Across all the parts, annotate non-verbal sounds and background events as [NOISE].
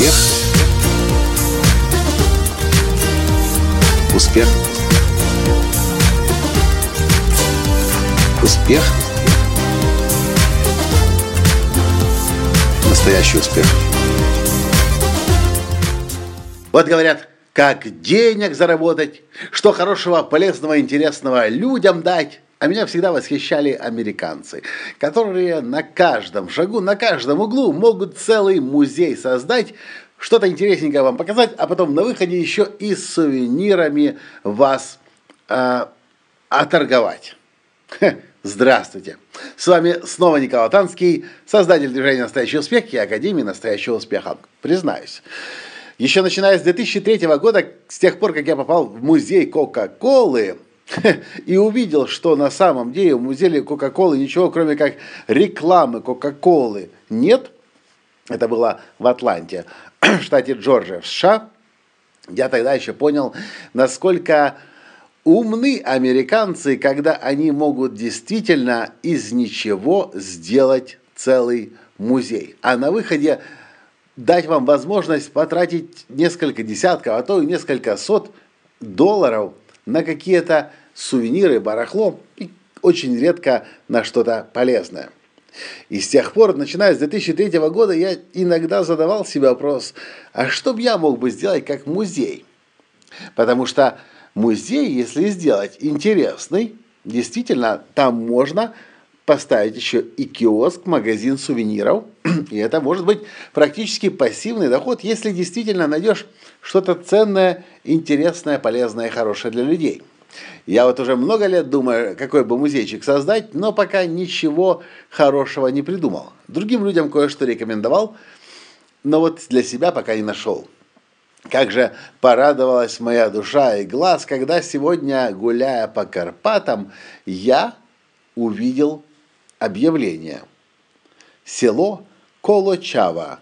Успех. Успех. Успех. Настоящий успех. Вот говорят, как денег заработать, что хорошего, полезного, интересного людям дать. А меня всегда восхищали американцы, которые на каждом шагу, на каждом углу могут целый музей создать, что-то интересненькое вам показать, а потом на выходе еще и с сувенирами вас э, оторговать. Здравствуйте! С вами снова Николай Танский, создатель движения «Настоящий успех» и Академии «Настоящего успеха». Признаюсь, еще начиная с 2003 года, с тех пор, как я попал в музей Кока-Колы, [LAUGHS] и увидел, что на самом деле в музее Кока-Колы ничего, кроме как рекламы Кока-Колы, нет. Это было в Атланте, [CLEARS THROAT] в штате Джорджия, в США. Я тогда еще понял, насколько умны американцы, когда они могут действительно из ничего сделать целый музей. А на выходе дать вам возможность потратить несколько десятков, а то и несколько сот долларов на какие-то сувениры, барахло и очень редко на что-то полезное. И с тех пор, начиная с 2003 года, я иногда задавал себе вопрос, а что бы я мог бы сделать как музей? Потому что музей, если сделать интересный, действительно, там можно поставить еще и киоск, магазин сувениров. [CLEARS THROAT] И это может быть практически пассивный доход, если действительно найдешь что-то ценное, интересное, полезное и хорошее для людей. Я вот уже много лет думаю, какой бы музейчик создать, но пока ничего хорошего не придумал. Другим людям кое-что рекомендовал, но вот для себя пока не нашел. Как же порадовалась моя душа и глаз, когда сегодня, гуляя по Карпатам, я увидел объявление. Село Колочава.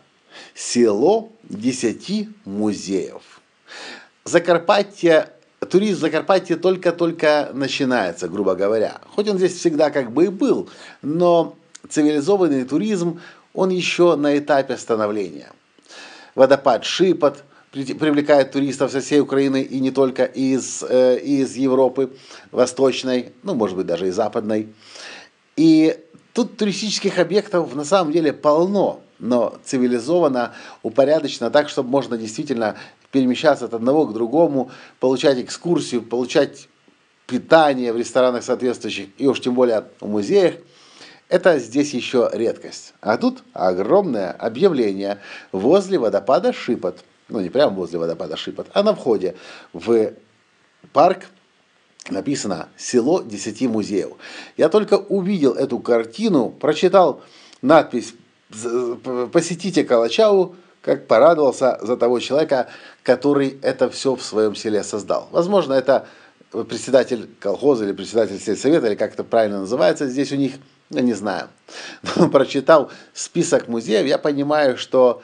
Село десяти музеев. Закарпатье туризм в Закарпатье только-только начинается, грубо говоря. Хоть он здесь всегда как бы и был, но цивилизованный туризм, он еще на этапе становления. Водопад Шипот привлекает туристов со всей Украины и не только из, э, из Европы Восточной, ну, может быть, даже и Западной. И тут туристических объектов на самом деле полно, но цивилизованно, упорядочено так, чтобы можно действительно перемещаться от одного к другому, получать экскурсию, получать питание в ресторанах соответствующих, и уж тем более в музеях, это здесь еще редкость. А тут огромное объявление возле водопада Шипот. Ну, не прямо возле водопада Шипот, а на входе в парк написано «Село десяти музеев». Я только увидел эту картину, прочитал надпись «Посетите Калачаву», как порадовался за того человека, который это все в своем селе создал. Возможно, это председатель колхоза или председатель сельсовета, или как это правильно называется здесь у них, я не знаю. [LAUGHS] Но прочитав список музеев, я понимаю, что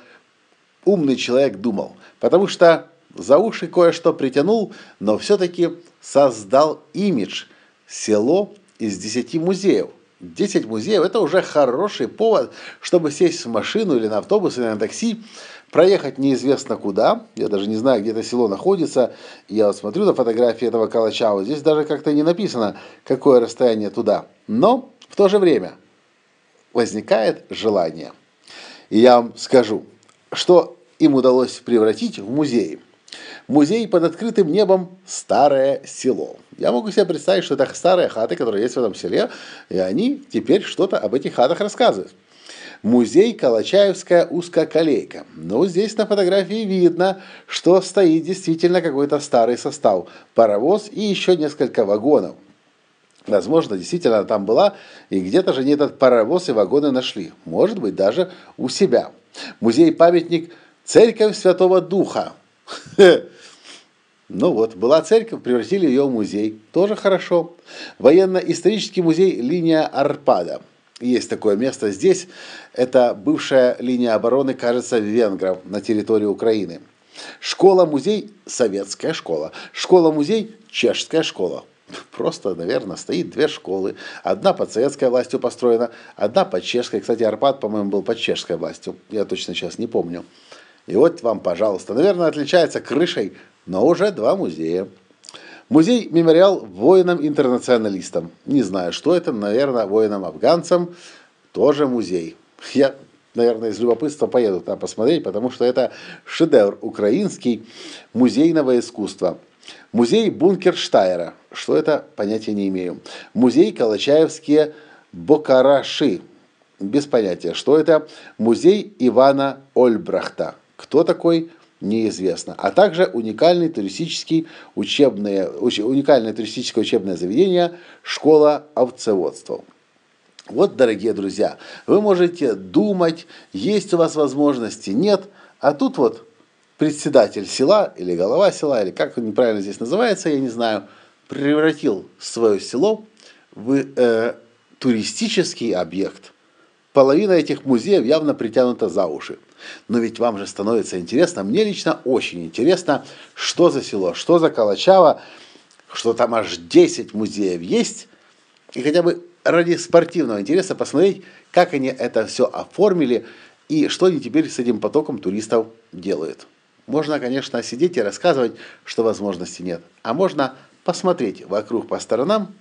умный человек думал. Потому что за уши кое-что притянул, но все-таки создал имидж село из 10 музеев. 10 музеев – это уже хороший повод, чтобы сесть в машину или на автобус или на такси, проехать неизвестно куда, я даже не знаю, где это село находится, я вот смотрю на фотографии этого Калачава, здесь даже как-то не написано, какое расстояние туда, но в то же время возникает желание. И я вам скажу, что им удалось превратить в музей. Музей под открытым небом «Старое село». Я могу себе представить, что это старые хаты, которые есть в этом селе, и они теперь что-то об этих хатах рассказывают. Музей Калачаевская узкоколейка. Ну, здесь на фотографии видно, что стоит действительно какой-то старый состав. Паровоз и еще несколько вагонов. Возможно, действительно она там была, и где-то же они этот паровоз и вагоны нашли. Может быть, даже у себя. Музей-памятник Церковь Святого Духа. [LAUGHS] Ну вот, была церковь, превратили ее в музей. Тоже хорошо. Военно-исторический музей «Линия Арпада». Есть такое место здесь. Это бывшая линия обороны, кажется, венгров на территории Украины. Школа-музей – советская школа. Школа-музей – чешская школа. [LAUGHS] Просто, наверное, стоит две школы. Одна под советской властью построена, одна под чешской. Кстати, Арпад, по-моему, был под чешской властью. Я точно сейчас не помню. И вот вам, пожалуйста, наверное, отличается крышей, но уже два музея. Музей-мемориал воинам-интернационалистам. Не знаю, что это, наверное, воинам-афганцам. Тоже музей. Я, наверное, из любопытства поеду там посмотреть, потому что это шедевр украинский музейного искусства. Музей Бункерштайера. Что это, понятия не имею. Музей Калачаевские Бокараши. Без понятия, что это. Музей Ивана Ольбрахта. Кто такой? неизвестно, а также уникальный туристический учебное, уч, уникальное туристическое учебное заведение «Школа овцеводства». Вот, дорогие друзья, вы можете думать, есть у вас возможности, нет, а тут вот председатель села или голова села, или как он неправильно здесь называется, я не знаю, превратил свое село в э, туристический объект. Половина этих музеев явно притянута за уши. Но ведь вам же становится интересно, мне лично очень интересно, что за село, что за Калачава, что там аж 10 музеев есть, и хотя бы ради спортивного интереса посмотреть, как они это все оформили и что они теперь с этим потоком туристов делают. Можно, конечно, сидеть и рассказывать, что возможности нет, а можно посмотреть вокруг по сторонам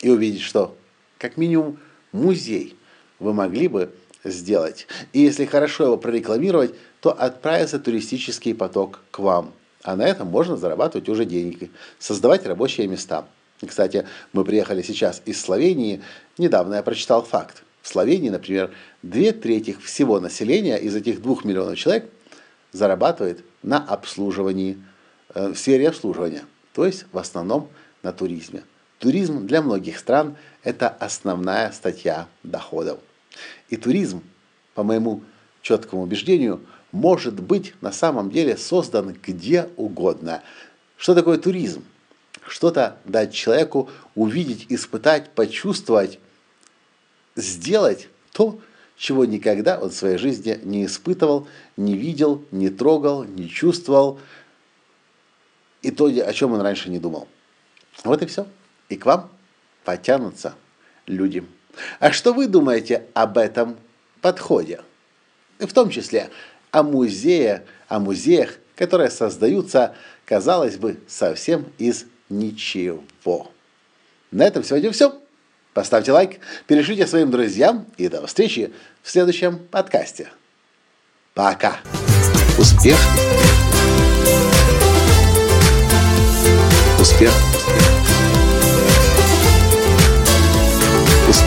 и увидеть, что как минимум музей вы могли бы сделать. И если хорошо его прорекламировать, то отправится туристический поток к вам. А на этом можно зарабатывать уже деньги, создавать рабочие места. Кстати, мы приехали сейчас из Словении. Недавно я прочитал факт. В Словении, например, две трети всего населения из этих двух миллионов человек зарабатывает на обслуживании, э, в сфере обслуживания, то есть в основном на туризме. Туризм для многих стран – это основная статья доходов. И туризм, по моему четкому убеждению, может быть на самом деле создан где угодно. Что такое туризм? Что-то дать человеку увидеть, испытать, почувствовать, сделать то, чего никогда он в своей жизни не испытывал, не видел, не трогал, не чувствовал, и то, о чем он раньше не думал. Вот и все. И к вам потянутся люди. А что вы думаете об этом подходе? В том числе о музее, о музеях, которые создаются, казалось бы, совсем из ничего. На этом сегодня все. Поставьте лайк, перешлите своим друзьям и до встречи в следующем подкасте. Пока. Успех. Успех. Успех.